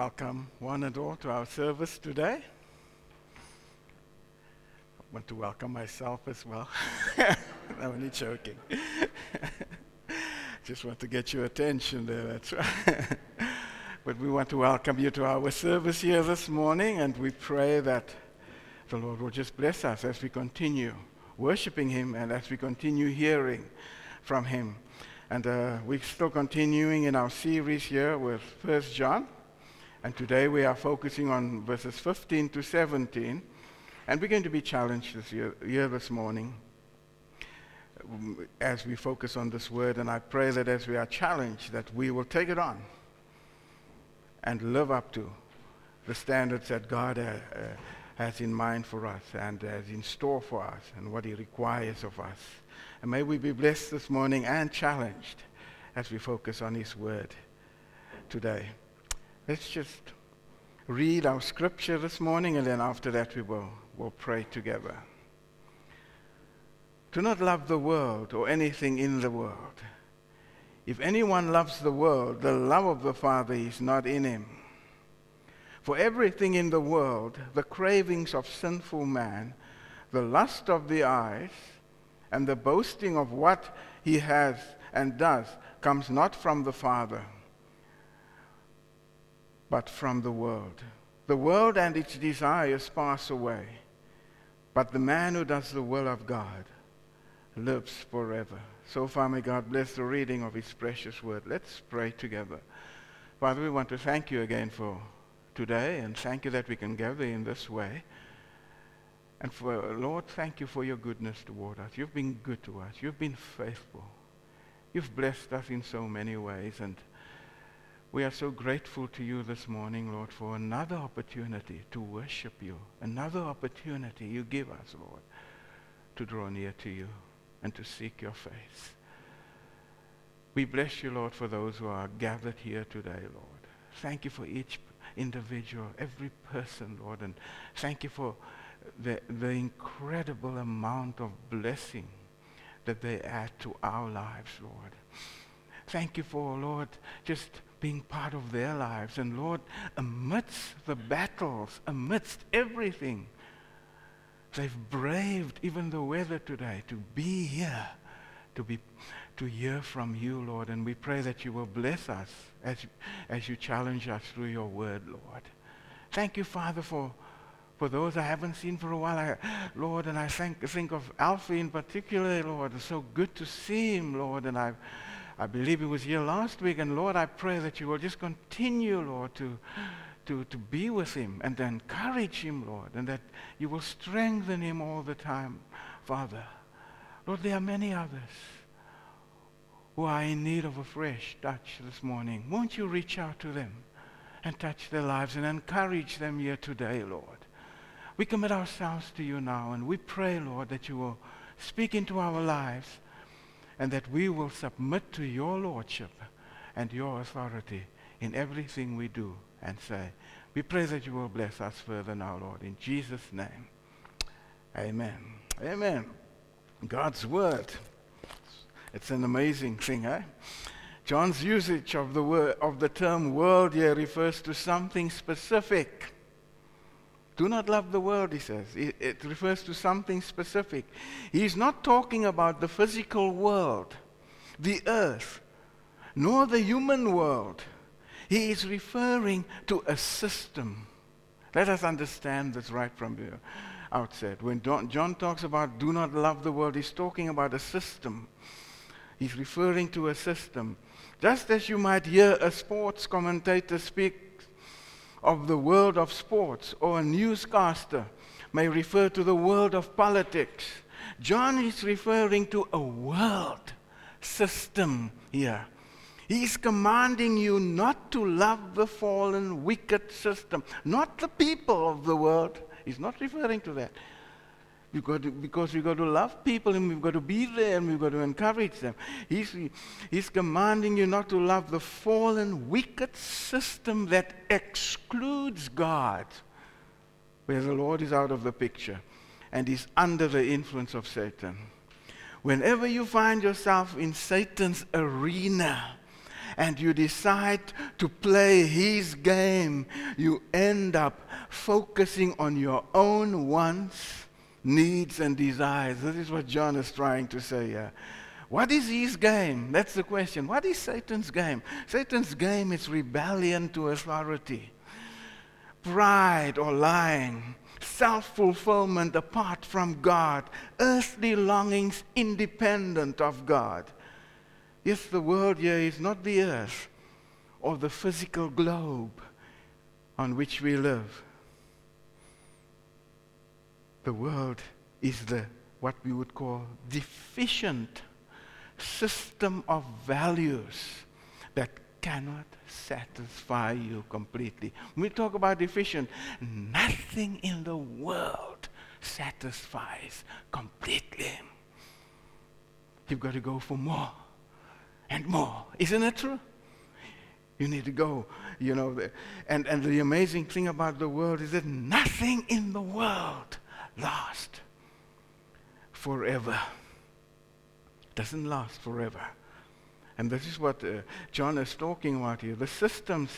welcome one and all to our service today. I want to welcome myself as well. I'm only joking. Just want to get your attention there, that's right. but we want to welcome you to our service here this morning, and we pray that the Lord will just bless us as we continue worshiping Him and as we continue hearing from Him. And uh, we're still continuing in our series here with First John. And today we are focusing on verses 15 to 17. And we're going to be challenged this year, year this morning um, as we focus on this word. And I pray that as we are challenged, that we will take it on and live up to the standards that God uh, uh, has in mind for us and has in store for us and what He requires of us. And may we be blessed this morning and challenged as we focus on His word today. Let's just read our scripture this morning, and then after that, we will we'll pray together. Do not love the world or anything in the world. If anyone loves the world, the love of the Father is not in him. For everything in the world, the cravings of sinful man, the lust of the eyes, and the boasting of what he has and does, comes not from the Father but from the world. The world and its desires pass away, but the man who does the will of God lives forever. So far, may God bless the reading of His precious word. Let's pray together. Father, we want to thank you again for today and thank you that we can gather in this way. And for, Lord, thank you for your goodness toward us. You've been good to us. You've been faithful. You've blessed us in so many ways. And we are so grateful to you this morning, Lord, for another opportunity to worship you, another opportunity you give us, Lord, to draw near to you and to seek your face. We bless you, Lord, for those who are gathered here today, Lord. Thank you for each individual, every person, Lord, and thank you for the, the incredible amount of blessing that they add to our lives, Lord. Thank you for, Lord, just being part of their lives. And Lord, amidst the battles, amidst everything, they've braved even the weather today to be here, to be to hear from you, Lord. And we pray that you will bless us as, as you challenge us through your word, Lord. Thank you, Father, for for those I haven't seen for a while, I, Lord, and I think, think of Alfie in particular, Lord. It's so good to see him, Lord, and I've I believe he was here last week. And Lord, I pray that you will just continue, Lord, to, to, to be with him and to encourage him, Lord, and that you will strengthen him all the time, Father. Lord, there are many others who are in need of a fresh touch this morning. Won't you reach out to them and touch their lives and encourage them here today, Lord? We commit ourselves to you now and we pray, Lord, that you will speak into our lives and that we will submit to your lordship and your authority in everything we do and say. We pray that you will bless us further now, Lord, in Jesus' name. Amen. Amen. God's word. It's an amazing thing, eh? John's usage of the word of the term world here refers to something specific. Do not love the world, he says. It, it, refers to something specific. He's not talking about the physical world, the earth, nor the human world. He is referring to a system. Let us understand this right from the outset. When John talks about do not love the world, he's talking about a system. He's referring to a system. Just as you might hear a sports commentator speak of the world of sports or a newscaster may refer to the world of politics. John is referring to a world system here. He's commanding you not to love the fallen, wicked system, not the people of the world. He's not referring to that. We've got to, because we've got to love people and we've got to be there and we've got to encourage them. He's, he's commanding you not to love the fallen, wicked system that excludes God, where the Lord is out of the picture and is under the influence of Satan. Whenever you find yourself in Satan's arena, and you decide to play his game, you end up focusing on your own wants, needs, and desires. This is what John is trying to say here. What is his game? That's the question. What is Satan's game? Satan's game is rebellion to authority, pride or lying, self fulfillment apart from God, earthly longings independent of God. Yes, the world here is not the earth or the physical globe on which we live. The world is the what we would call deficient system of values that cannot satisfy you completely. When we talk about deficient, nothing in the world satisfies completely. You've got to go for more and more. Isn't it true? You need to go, you know. And, and the amazing thing about the world is that nothing in the world lasts forever. Doesn't last forever. And this is what uh, John is talking about here. The systems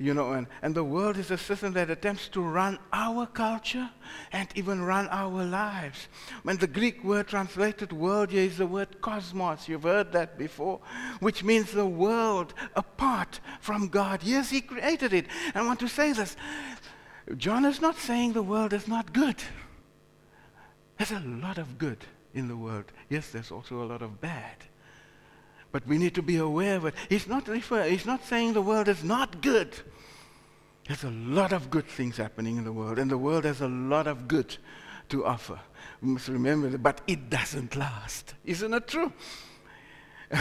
you know, and, and the world is a system that attempts to run our culture and even run our lives. When the Greek word translated world here is the word cosmos, you've heard that before, which means the world apart from God. Yes, He created it. I want to say this John is not saying the world is not good. There's a lot of good in the world. Yes, there's also a lot of bad. But we need to be aware of it. He's not, refer- he's not saying the world is not good. There's a lot of good things happening in the world, and the world has a lot of good to offer. Mm, we must remember that, but it doesn't last. Isn't it true?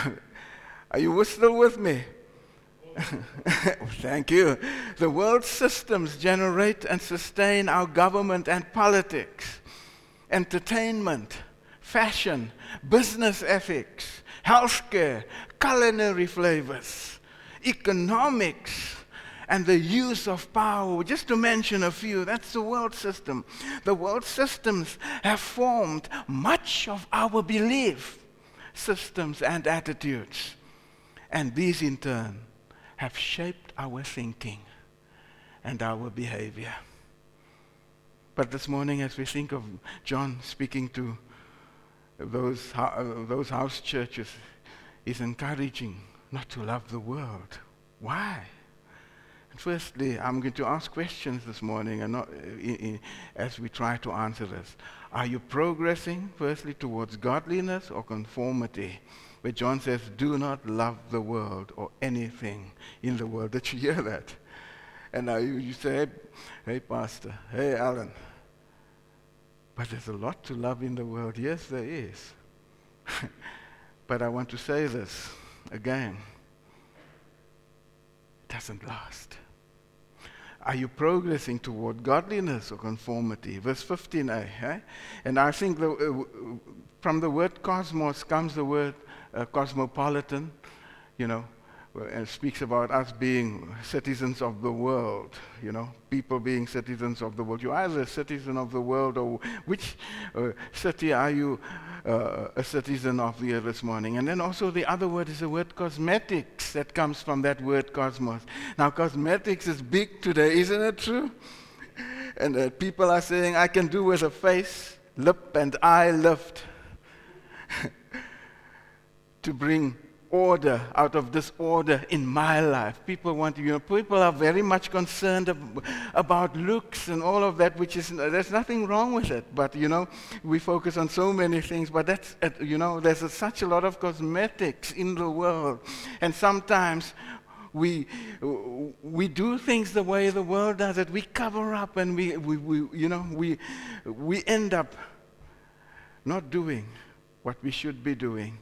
Are you still with me? Thank you. The world systems generate and sustain our government and politics, entertainment, fashion, business ethics, healthcare, culinary flavors, economics, and the use of power. Just to mention a few, that's the world system. The world systems have formed much of our belief systems and attitudes. And these, in turn, have shaped our thinking and our behavior. But this morning, as we think of John speaking to those, those house churches is encouraging not to love the world. Why? And firstly, I'm going to ask questions this morning and not, in, in, as we try to answer this. Are you progressing, firstly, towards godliness or conformity? Where John says, do not love the world or anything in the world. Did you hear that? And now you, you say, hey, Pastor, hey, Alan, but there's a lot to love in the world. Yes, there is. but I want to say this again. It doesn't last. Are you progressing toward godliness or conformity? Verse 15a. Eh? And I think the, uh, from the word cosmos comes the word uh, cosmopolitan, you know, and speaks about us being citizens of the world, you know, people being citizens of the world. You're either a citizen of the world or which uh, city are you uh, a citizen of here this morning? And then also the other word is the word cosmetics that comes from that word cosmos. Now, cosmetics is big today, isn't it true? And uh, people are saying, I can do with a face, lip, and eye lift to bring order out of disorder in my life. People want, you know, people are very much concerned ab- about looks and all of that, which is, there's nothing wrong with it. But, you know, we focus on so many things, but that's, uh, you know, there's a, such a lot of cosmetics in the world. And sometimes we, we do things the way the world does it. We cover up and we, we, we you know, we, we end up not doing what we should be doing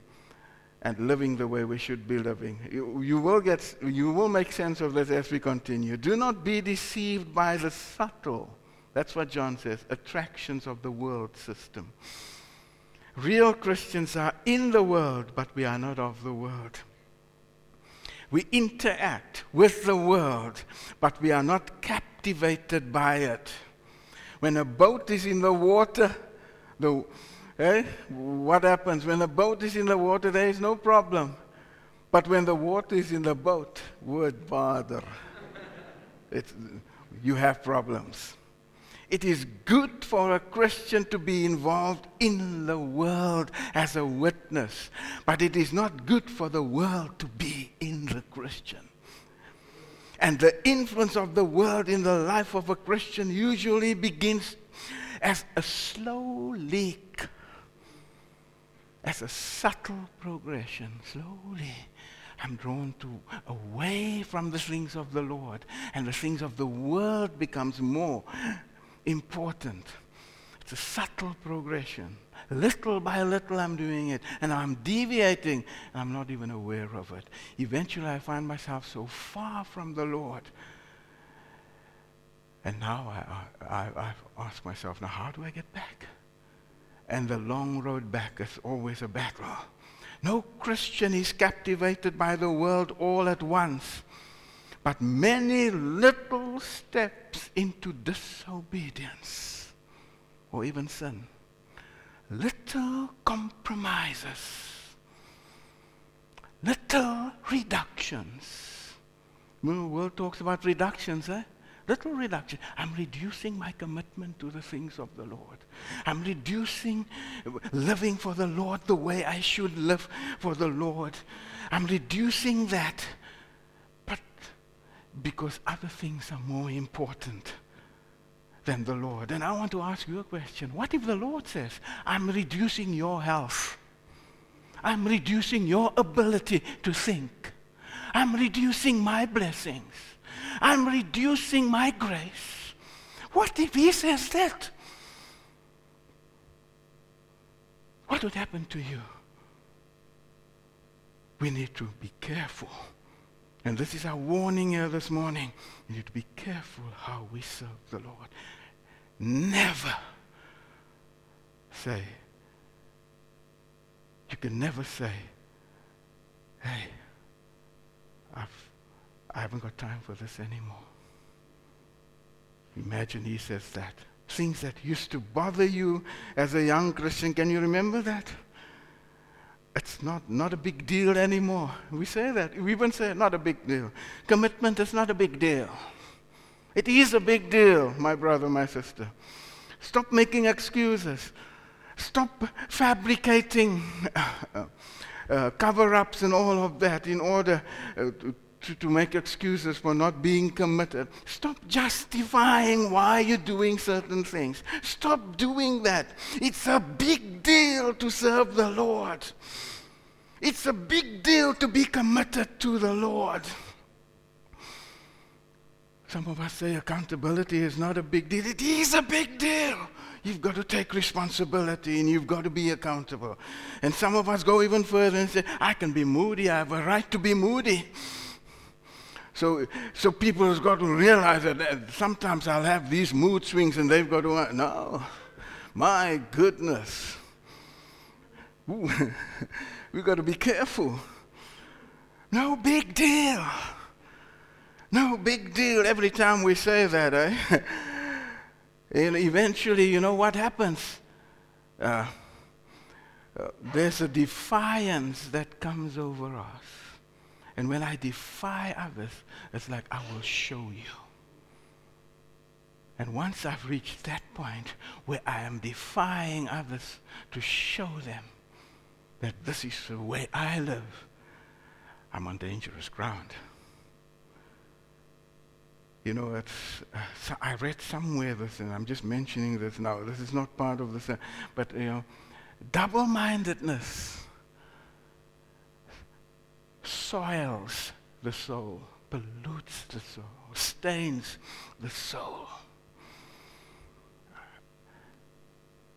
and living the way we should be living. You, you, will get, you will make sense of this as we continue. Do not be deceived by the subtle, that's what John says, attractions of the world system. Real Christians are in the world, but we are not of the world. We interact with the world, but we are not captivated by it. When a boat is in the water, the Eh? What happens when a boat is in the water? There is no problem. But when the water is in the boat, word bother, you have problems. It is good for a Christian to be involved in the world as a witness, but it is not good for the world to be in the Christian. And the influence of the world in the life of a Christian usually begins as a slow leak, as a subtle progression, slowly. I'm drawn to away from the things of the Lord, and the things of the world becomes more important. It's a subtle progression. Little by little, I'm doing it, and I'm deviating, and I'm not even aware of it. Eventually, I find myself so far from the Lord. And now I, I, I've asked myself, now how do I get back? And the long road back is always a battle. No Christian is captivated by the world all at once, but many little steps into disobedience or even sin. Little compromises, little reductions. The world talks about reductions, eh? little reduction. I'm reducing my commitment to the things of the Lord. I'm reducing living for the Lord the way I should live for the Lord. I'm reducing that, but because other things are more important than the Lord. And I want to ask you a question. What if the Lord says, I'm reducing your health? I'm reducing your ability to think. I'm reducing my blessings. I'm reducing my grace. What if he says that? What would happen to you? We need to be careful. And this is our warning here this morning. We need to be careful how we serve the Lord. Never say, you can never say, hey, I've I haven't got time for this anymore. Imagine he says that. Things that used to bother you as a young Christian, can you remember that? It's not, not a big deal anymore. We say that. We even say not a big deal. Commitment is not a big deal. It is a big deal, my brother, my sister. Stop making excuses. Stop fabricating uh, uh, cover ups and all of that in order uh, to, to, to make excuses for not being committed. Stop justifying why you're doing certain things. Stop doing that. It's a big deal to serve the Lord. It's a big deal to be committed to the Lord. Some of us say accountability is not a big deal. It is a big deal. You've got to take responsibility and you've got to be accountable. And some of us go even further and say, I can be moody. I have a right to be moody. So, so people have got to realize that sometimes I'll have these mood swings and they've got to, no, my goodness. We've got to be careful. No big deal. No big deal every time we say that, eh? and eventually, you know what happens? Uh, uh, there's a defiance that comes over us. And when I defy others, it's like I will show you. And once I've reached that point where I am defying others to show them that this is the way I live, I'm on dangerous ground. You know, uh, so I read somewhere this, and I'm just mentioning this now. This is not part of this, uh, but you know, double-mindedness soils the soul, pollutes the soul, stains the soul.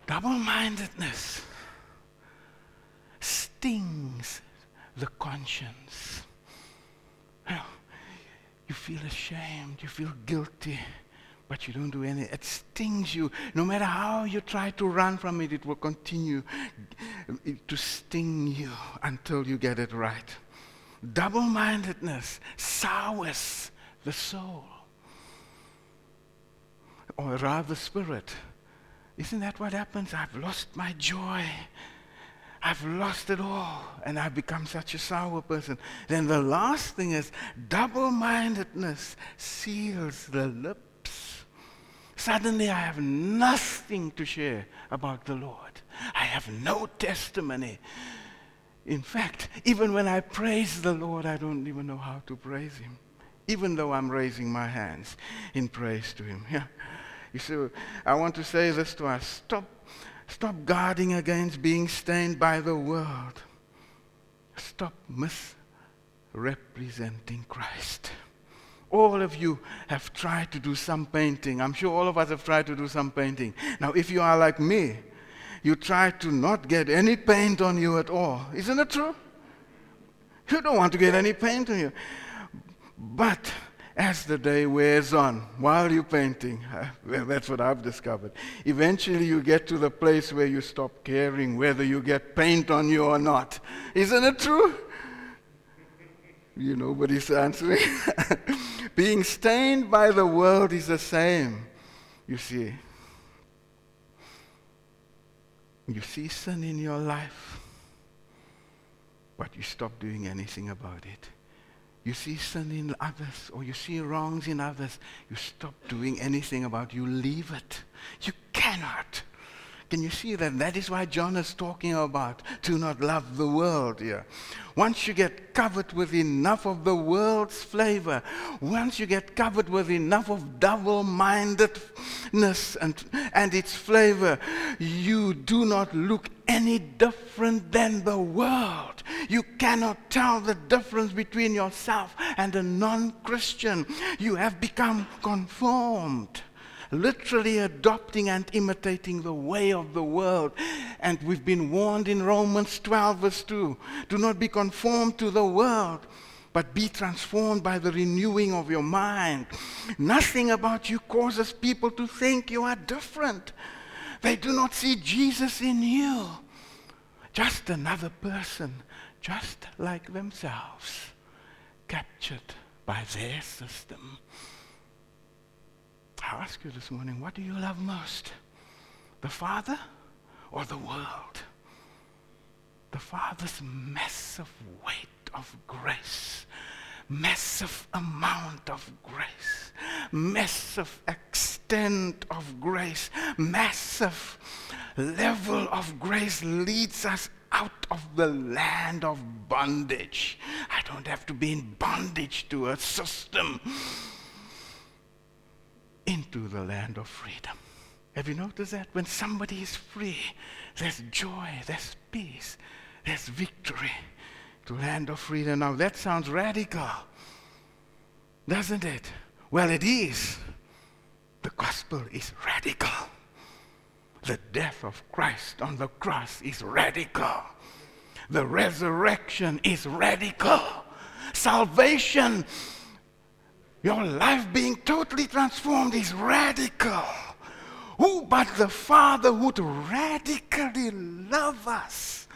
Double mindedness stings the conscience. You feel ashamed, you feel guilty, but you don't do anything. It stings you. No matter how you try to run from it, it will continue to sting you until you get it right. Double mindedness sours the soul, or rather, the spirit. Isn't that what happens? I've lost my joy. I've lost it all and I've become such a sour person. Then the last thing is double mindedness seals the lips. Suddenly I have nothing to share about the Lord. I have no testimony. In fact, even when I praise the Lord, I don't even know how to praise Him, even though I'm raising my hands in praise to Him. Yeah. You see, I want to say this to us stop Stop guarding against being stained by the world. Stop misrepresenting Christ. All of you have tried to do some painting. I'm sure all of us have tried to do some painting. Now, if you are like me, you try to not get any paint on you at all. Isn't it true? You don't want to get any paint on you. But as the day wears on, while you're painting, that's what I've discovered. Eventually, you get to the place where you stop caring whether you get paint on you or not. Isn't it true? You nobody's answering. Being stained by the world is the same, you see. You see sin in your life, but you stop doing anything about it you see sin in others or you see wrongs in others, you stop doing anything about it. You leave it. You cannot. Can you see that? That is why John is talking about to not love the world here. Once you get covered with enough of the world's flavor, once you get covered with enough of double mindedness and, and its flavor, you do not look any different than the world. You cannot tell the difference between yourself and a non Christian. You have become conformed literally adopting and imitating the way of the world. And we've been warned in Romans 12, verse 2 do not be conformed to the world, but be transformed by the renewing of your mind. Nothing about you causes people to think you are different. They do not see Jesus in you, just another person, just like themselves, captured by their system. I ask you this morning, what do you love most? The Father or the world? The Father's massive weight of grace, massive amount of grace, massive extent of grace, massive level of grace leads us out of the land of bondage. I don't have to be in bondage to a system into the land of freedom. Have you noticed that? When somebody is free, there's joy, there's peace, there's victory to land of freedom. Now that sounds radical, doesn't it? Well, it is. The gospel is radical. The death of Christ on the cross is radical. The resurrection is radical. Salvation your life being totally transformed is radical. Who but the Father would radically love us,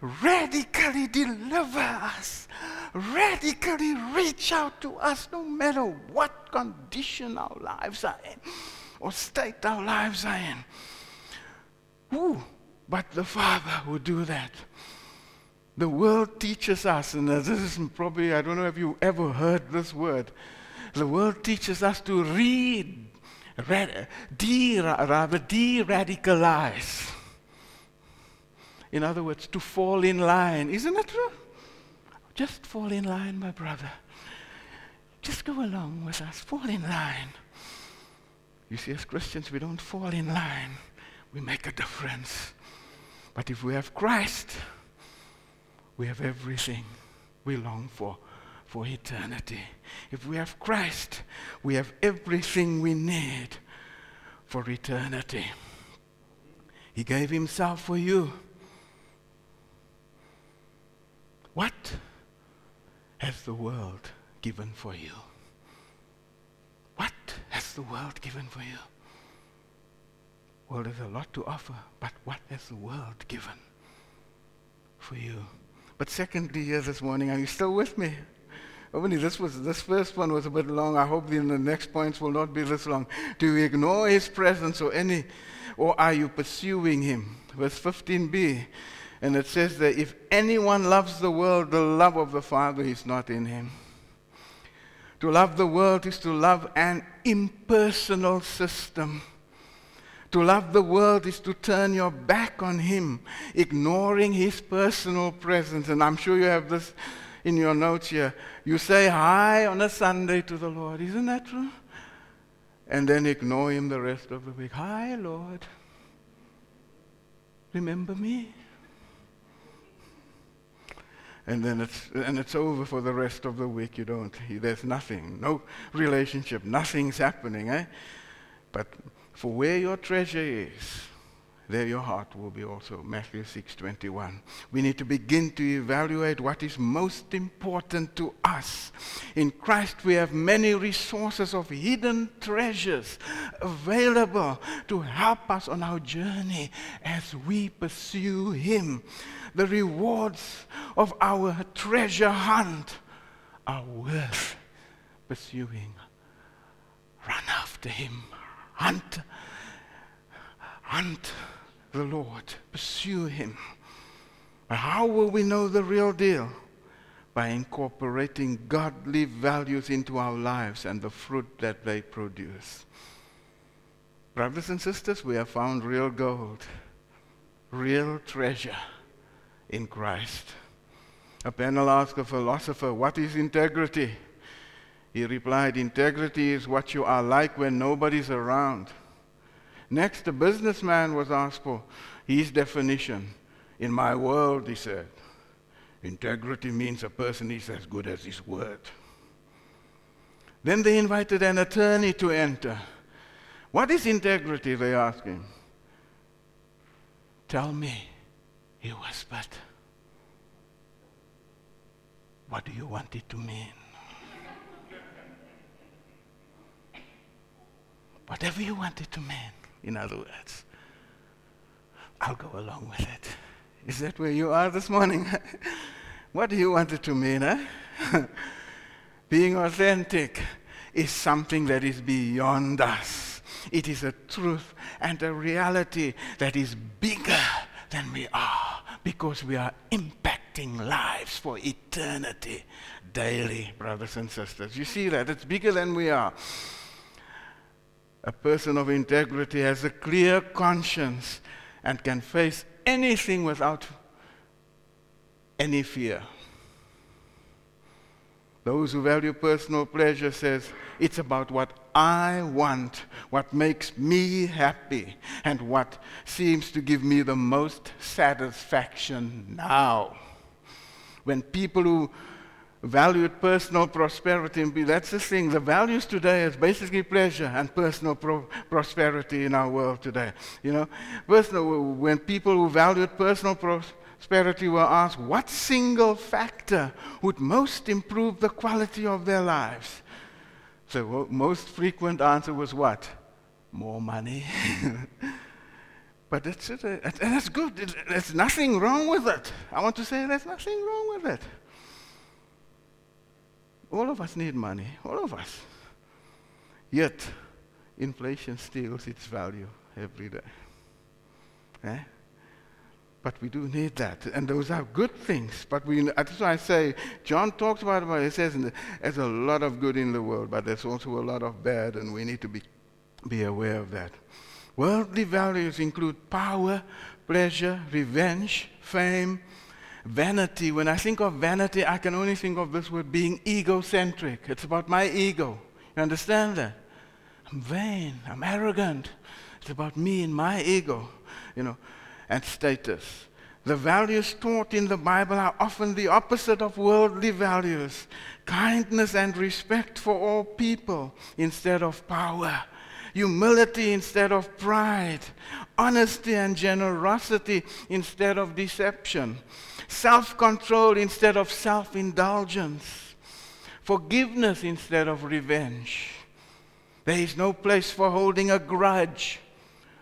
radically deliver us, radically reach out to us no matter what condition our lives are in or state our lives are in. Who but the Father would do that? The world teaches us, and this is probably, I don't know if you ever heard this word. The world teaches us to read, de, rather de-radicalize. In other words, to fall in line. Isn't it true? Just fall in line, my brother. Just go along with us. Fall in line. You see, as Christians, we don't fall in line. We make a difference. But if we have Christ, we have everything we long for for eternity. If we have Christ, we have everything we need for eternity. He gave Himself for you. What has the world given for you? What has the world given for you? Well, there's a lot to offer, but what has the world given for you? But secondly, here this morning, are you still with me? Only this was this first one was a bit long. I hope the next points will not be this long. Do you ignore his presence or any or are you pursuing him? Verse 15b. And it says that if anyone loves the world, the love of the Father is not in him. To love the world is to love an impersonal system. To love the world is to turn your back on Him, ignoring His personal presence. And I'm sure you have this in your notes here. You say hi on a Sunday to the Lord. Isn't that true? And then ignore Him the rest of the week. Hi, Lord. Remember me? and then it's and it's over for the rest of the week. You don't. There's nothing, no relationship, nothing's happening. Eh? But for where your treasure is, there your heart will be also. Matthew 6:21. We need to begin to evaluate what is most important to us. In Christ we have many resources of hidden treasures available to help us on our journey as we pursue him. The rewards of our treasure hunt are worth pursuing. Run after him. Hunt hunt the Lord, pursue Him. But how will we know the real deal? By incorporating godly values into our lives and the fruit that they produce. Brothers and sisters, we have found real gold, real treasure in Christ. A panel asked a philosopher, What is integrity? He replied, Integrity is what you are like when nobody's around. Next, the businessman was asked for his definition. In my world, he said, integrity means a person is as good as his word. Then they invited an attorney to enter. What is integrity? They asked him. Tell me, he whispered. What do you want it to mean? Whatever you want it to mean in other words. I'll go along with it. Is that where you are this morning? what do you want it to mean, eh? Being authentic is something that is beyond us. It is a truth and a reality that is bigger than we are because we are impacting lives for eternity daily, brothers and sisters. You see that? It's bigger than we are a person of integrity has a clear conscience and can face anything without any fear. Those who value personal pleasure says it's about what I want, what makes me happy, and what seems to give me the most satisfaction now. When people who valued personal prosperity and that's the thing. The values today is basically pleasure and personal pro- prosperity in our world today you know? Personal, when people who valued personal prosperity were asked what single factor would most improve the quality of their lives? The most frequent answer was what? More money. But it's, it, that's good. There's nothing wrong with it. I want to say there's nothing wrong with it all of us need money, all of us. Yet, inflation steals its value every day. Eh? But we do need that. And those are good things. But we, that's why I say, John talks about it, he says there's a lot of good in the world, but there's also a lot of bad, and we need to be, be aware of that. Worldly values include power, pleasure, revenge, fame, Vanity, when I think of vanity, I can only think of this word being egocentric. It's about my ego. You understand that? I'm vain, I'm arrogant. It's about me and my ego, you know, and status. The values taught in the Bible are often the opposite of worldly values kindness and respect for all people instead of power, humility instead of pride, honesty and generosity instead of deception self control instead of self indulgence, forgiveness instead of revenge. There is no place for holding a grudge,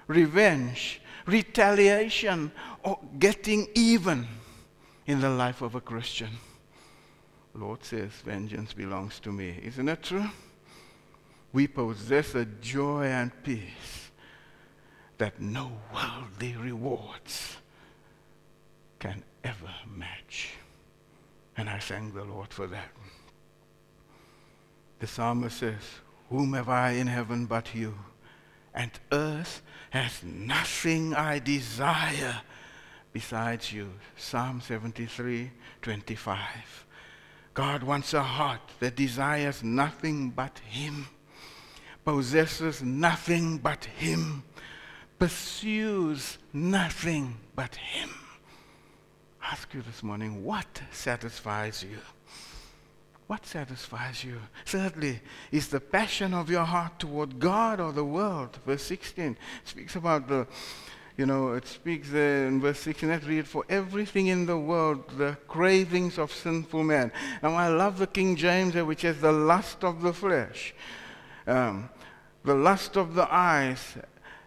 revenge, retaliation, or getting even in the life of a Christian. Lord says, Vengeance belongs to me. Isn't that true? We possess a joy and peace that no worldly rewards can ever match. And I thank the Lord for that. The psalmist says, Whom have I in heaven but you? And earth has nothing I desire besides you. Psalm 73, 25. God wants a heart that desires nothing but Him, possesses nothing but Him, pursues nothing but Him. Ask you this morning, what satisfies you? What satisfies you? Thirdly, is the passion of your heart toward God or the world. Verse 16 speaks about the, you know, it speaks there in verse 16. Let's read for everything in the world, the cravings of sinful men. Now, I love the King James, which is the lust of the flesh, um, the lust of the eyes,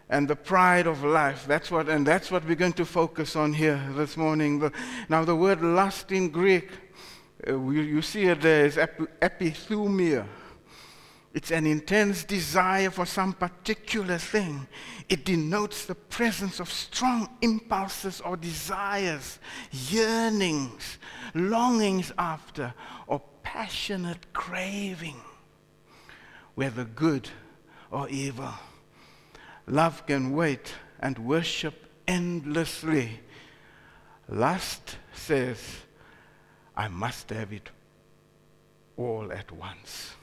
and the pride of life. That's what, and that's what we're going to focus on here this morning. The, now, the word lust in Greek uh, you, you, see it there is epithumia. It's an intense desire for some particular thing. It denotes the presence of strong impulses or desires, yearnings, longings after, or passionate craving, whether good or evil. Love can wait and worship endlessly. Lust says, I must have it all at once.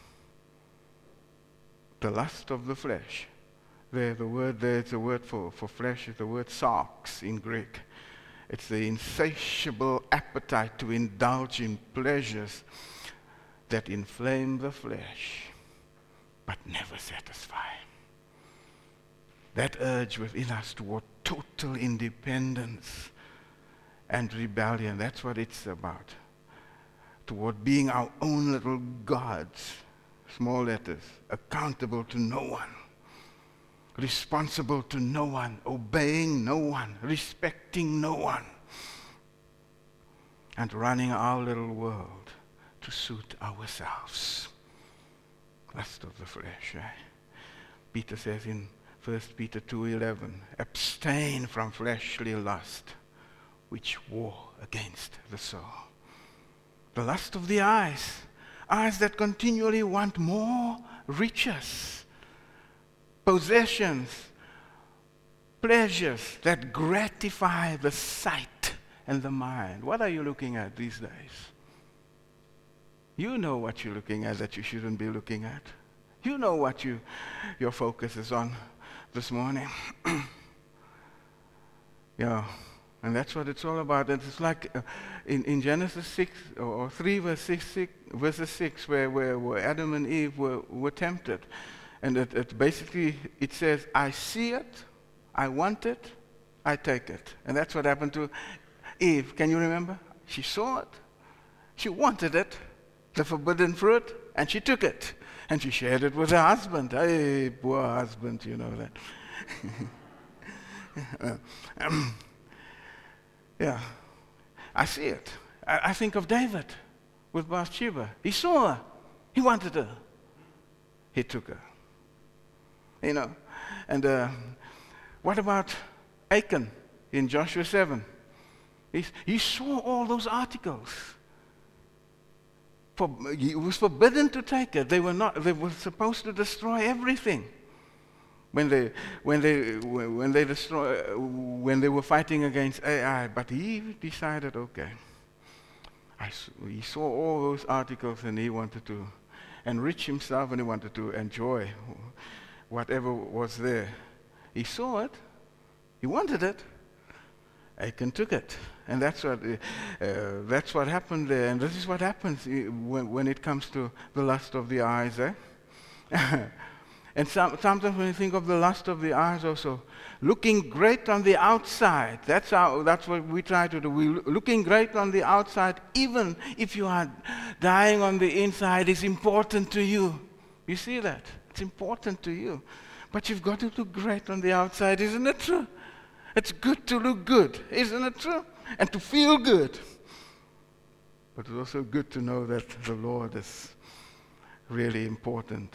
The lust of the flesh. There, the word there, it's a word for, for flesh, is the word sarx in Greek. It's the insatiable appetite to indulge in pleasures that inflame the flesh but never satisfy. That urge within us toward total independence and rebellion, that's what it's about toward being our own little gods, small letters, accountable to no one, responsible to no one, obeying no one, respecting no one, and running our little world to suit ourselves. Lust of the flesh, right? Peter says in 1 Peter 2:11, abstain from fleshly lust, which war against the soul the lust of the eyes, eyes that continually want more riches, possessions, pleasures that gratify the sight and the mind. What are you looking at these days? You know what you're looking at that you shouldn't be looking at. You know what you, your focus is on this morning. yeah. And that's what it's all about. And it's like uh, in, in Genesis 6 or 3, verse 6, 6 verses 6, where, where, where, Adam and Eve were, were tempted. And it, it basically, it says, I see it, I want it, I take it. And that's what happened to Eve. Can you remember? She saw it, she wanted it, the forbidden fruit, and she took it. And she shared it with her husband. Hey, poor husband, you know that. um, yeah, I see it. I, I think of David with Bathsheba. He saw her. He wanted her. He took her. You know, and uh, what about Achan in Joshua 7? He, he saw all those articles. For, it was forbidden to take it. They were not. They were supposed to destroy everything when they, when they, when they, destroy, when they were fighting against Ai. But he decided, okay, I, he saw all those articles and he wanted to enrich himself and he wanted to enjoy whatever was there. He saw it, he wanted it. Achan took it. And that's what, uh, uh, that's what happened there. And this is what happens when, when it comes to the lust of the eyes. Eh? And some, sometimes when you think of the lust of the eyes also, looking great on the outside, that's, how, that's what we try to do. We looking great on the outside, even if you are dying on the inside, is important to you. You see that? It's important to you. But you've got to look great on the outside, isn't it true? It's good to look good, isn't it true? And to feel good. But it's also good to know that the Lord is really important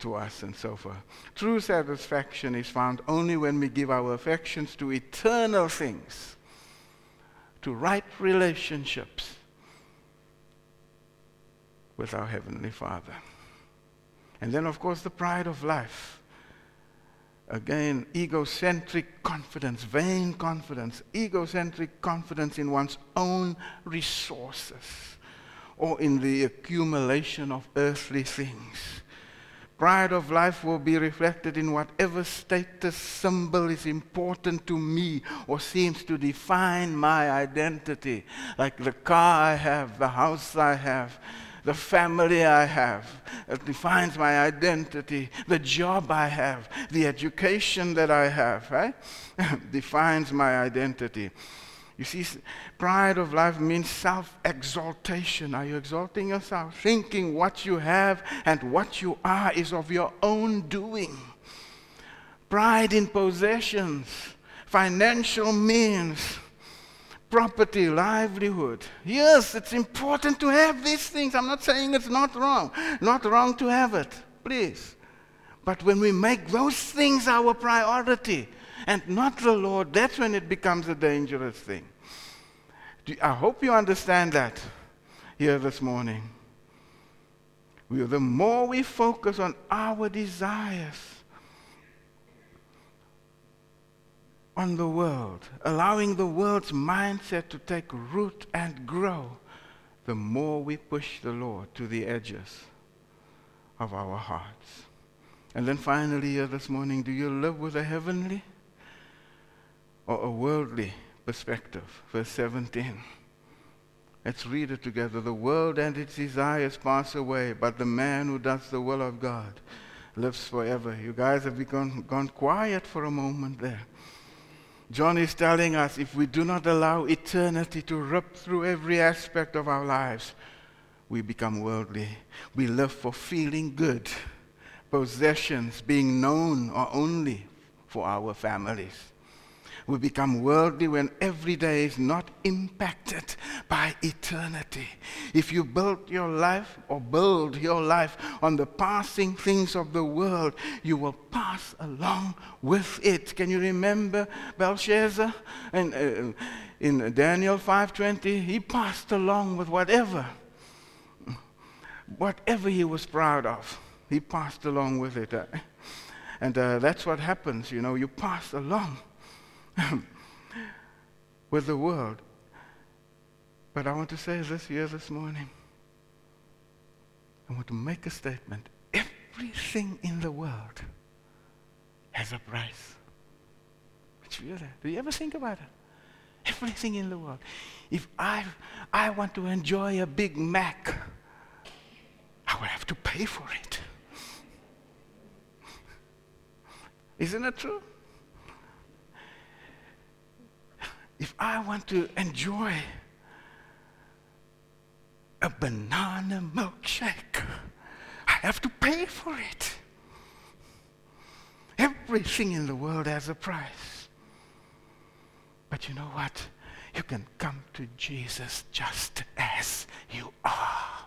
to us and so forth. True satisfaction is found only when we give our affections to eternal things, to right relationships with our Heavenly Father. And then, of course, the pride of life. Again, egocentric confidence, vain confidence, egocentric confidence in one's own resources or in the accumulation of earthly things. Pride of life will be reflected in whatever status symbol is important to me or seems to define my identity, like the car I have, the house I have, the family I have. It defines my identity. The job I have, the education that I have, right? defines my identity. You see, pride of life means self exaltation. Are you exalting yourself? Thinking what you have and what you are is of your own doing. Pride in possessions, financial means, property, livelihood. Yes, it's important to have these things. I'm not saying it's not wrong. Not wrong to have it, please. But when we make those things our priority, and not the Lord, that's when it becomes a dangerous thing. I hope you understand that here this morning. The more we focus on our desires, on the world, allowing the world's mindset to take root and grow, the more we push the Lord to the edges of our hearts. And then finally, here this morning, do you live with a heavenly or a worldly perspective. Verse 17. Let's read it together. The world and its desires pass away, but the man who does the will of God lives forever. You guys have become, gone quiet for a moment there. John is telling us if we do not allow eternity to rip through every aspect of our lives, we become worldly. We live for feeling good, possessions being known or only for our families. We become worldly when every day is not impacted by eternity. If you build your life or build your life on the passing things of the world, you will pass along with it. Can you remember Belshazzar? And, uh, in Daniel 5:20, he passed along with whatever whatever he was proud of. He passed along with it. And uh, that's what happens, you know, you pass along. with the world. But I want to say this here this morning. I want to make a statement. Everything in the world has a price. Did you hear that? Do you ever think about it? Everything in the world. If I, I want to enjoy a Big Mac, I will have to pay for it. Isn't it true? If I want to enjoy a banana milkshake, I have to pay for it. Everything in the world has a price. But you know what? You can come to Jesus just as you are.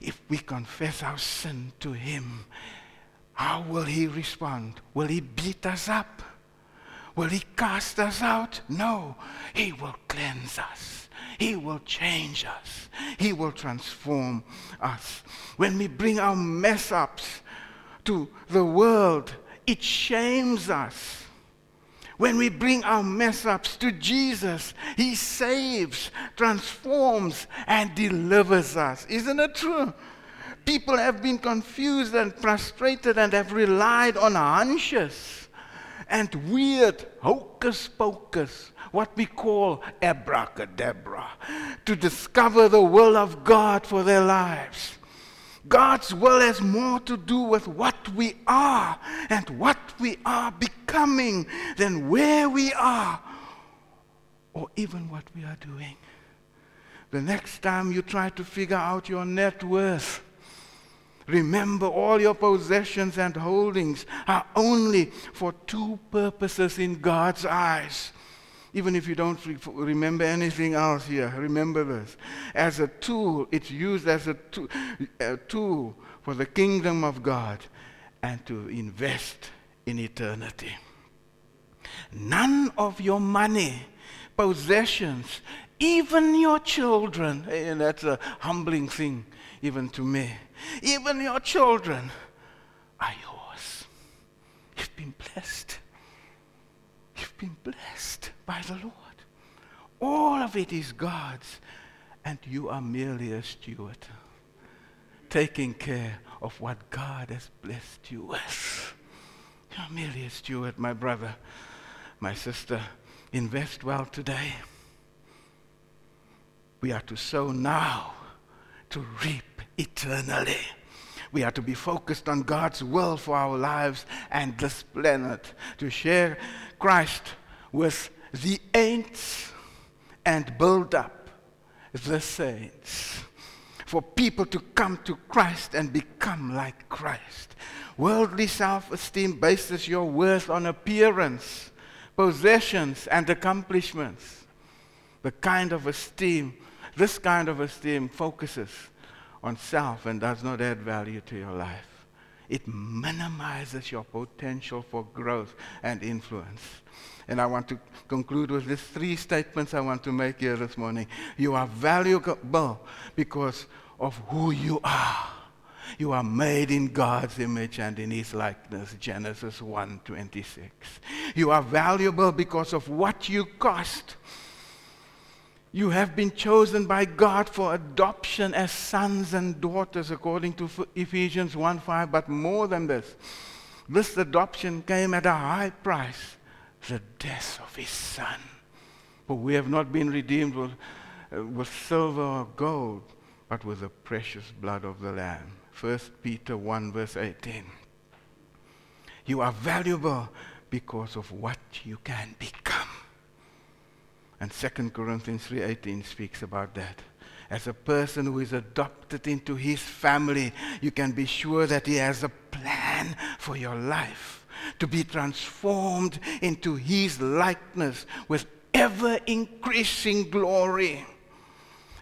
If we confess our sin to Him, how will He respond? Will He beat us up? Will he cast us out? No. He will cleanse us. He will change us. He will transform us. When we bring our mess ups to the world, it shames us. When we bring our mess ups to Jesus, He saves, transforms, and delivers us. Isn't it true? People have been confused and frustrated and have relied on hunches and weird hocus pocus, what we call abracadabra, to discover the will of God for their lives. God's will has more to do with what we are and what we are becoming than where we are or even what we are doing. The next time you try to figure out your net worth, Remember, all your possessions and holdings are only for two purposes in God's eyes. Even if you don't remember anything else here, remember this. As a tool, it's used as a, to- a tool for the kingdom of God and to invest in eternity. None of your money possessions, even your children. And that's a humbling thing, even to me. Even your children are yours. You've been blessed. You've been blessed by the Lord. All of it is God's, and you are merely a steward, taking care of what God has blessed you with. You're merely a steward, my brother, my sister. Invest well today. We are to sow now to reap eternally. We are to be focused on God's will for our lives and this planet, to share Christ with the ain'ts and build up the saints. For people to come to Christ and become like Christ. Worldly self esteem bases your worth on appearance, possessions, and accomplishments. The kind of esteem, this kind of esteem focuses on self and does not add value to your life. It minimizes your potential for growth and influence. And I want to conclude with these three statements I want to make here this morning. You are valuable because of who you are. You are made in God's image and in his likeness, Genesis 1:26. You are valuable because of what you cost. You have been chosen by God for adoption as sons and daughters according to Ephesians 1:5, but more than this. This adoption came at a high price, the death of his son. For we have not been redeemed with, uh, with silver or gold, but with the precious blood of the Lamb. 1 Peter 1, verse 18. You are valuable because of what you can become. And 2 Corinthians 3:18 speaks about that. As a person who is adopted into his family, you can be sure that he has a plan for your life to be transformed into his likeness with ever increasing glory.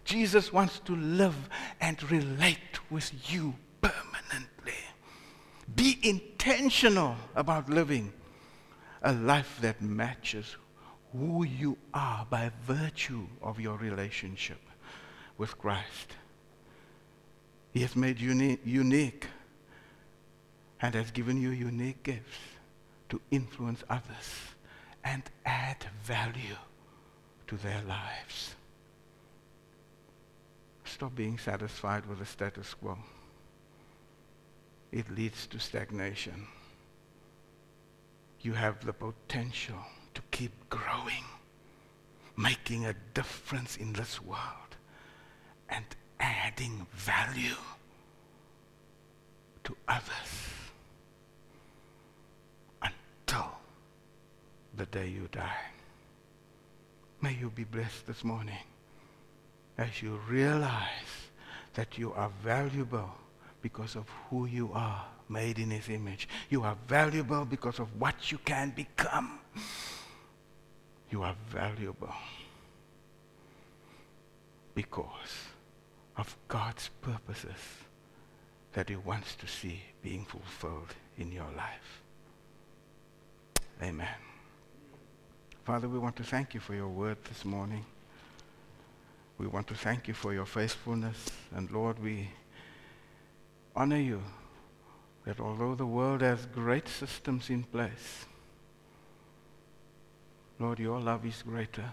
Jesus wants to live and relate with you permanently. Be intentional about living a life that matches who you are by virtue of your relationship with Christ. He has made you uni- unique and has given you unique gifts to influence others and add value to their lives. Stop being satisfied with the status quo. It leads to stagnation. You have the potential to keep growing, making a difference in this world, and adding value to others until the day you die. May you be blessed this morning as you realize that you are valuable because of who you are, made in his image. You are valuable because of what you can become. You are valuable because of God's purposes that He wants to see being fulfilled in your life. Amen. Father, we want to thank you for your word this morning. We want to thank you for your faithfulness. And Lord, we honor you that although the world has great systems in place, Lord, your love is greater.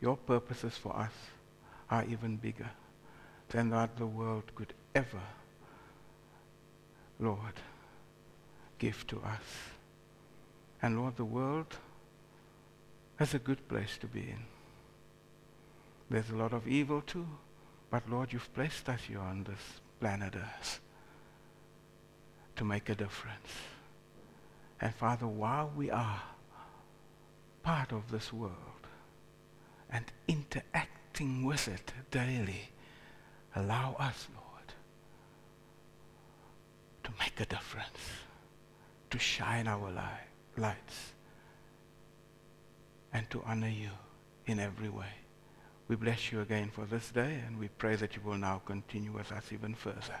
Your purposes for us are even bigger than that the world could ever, Lord, give to us. And Lord, the world is a good place to be in. There's a lot of evil too, but Lord, you've placed us here on this planet Earth to make a difference. And Father, while we are part of this world and interacting with it daily, allow us, Lord, to make a difference, to shine our light, lights, and to honor you in every way. We bless you again for this day, and we pray that you will now continue with us even further.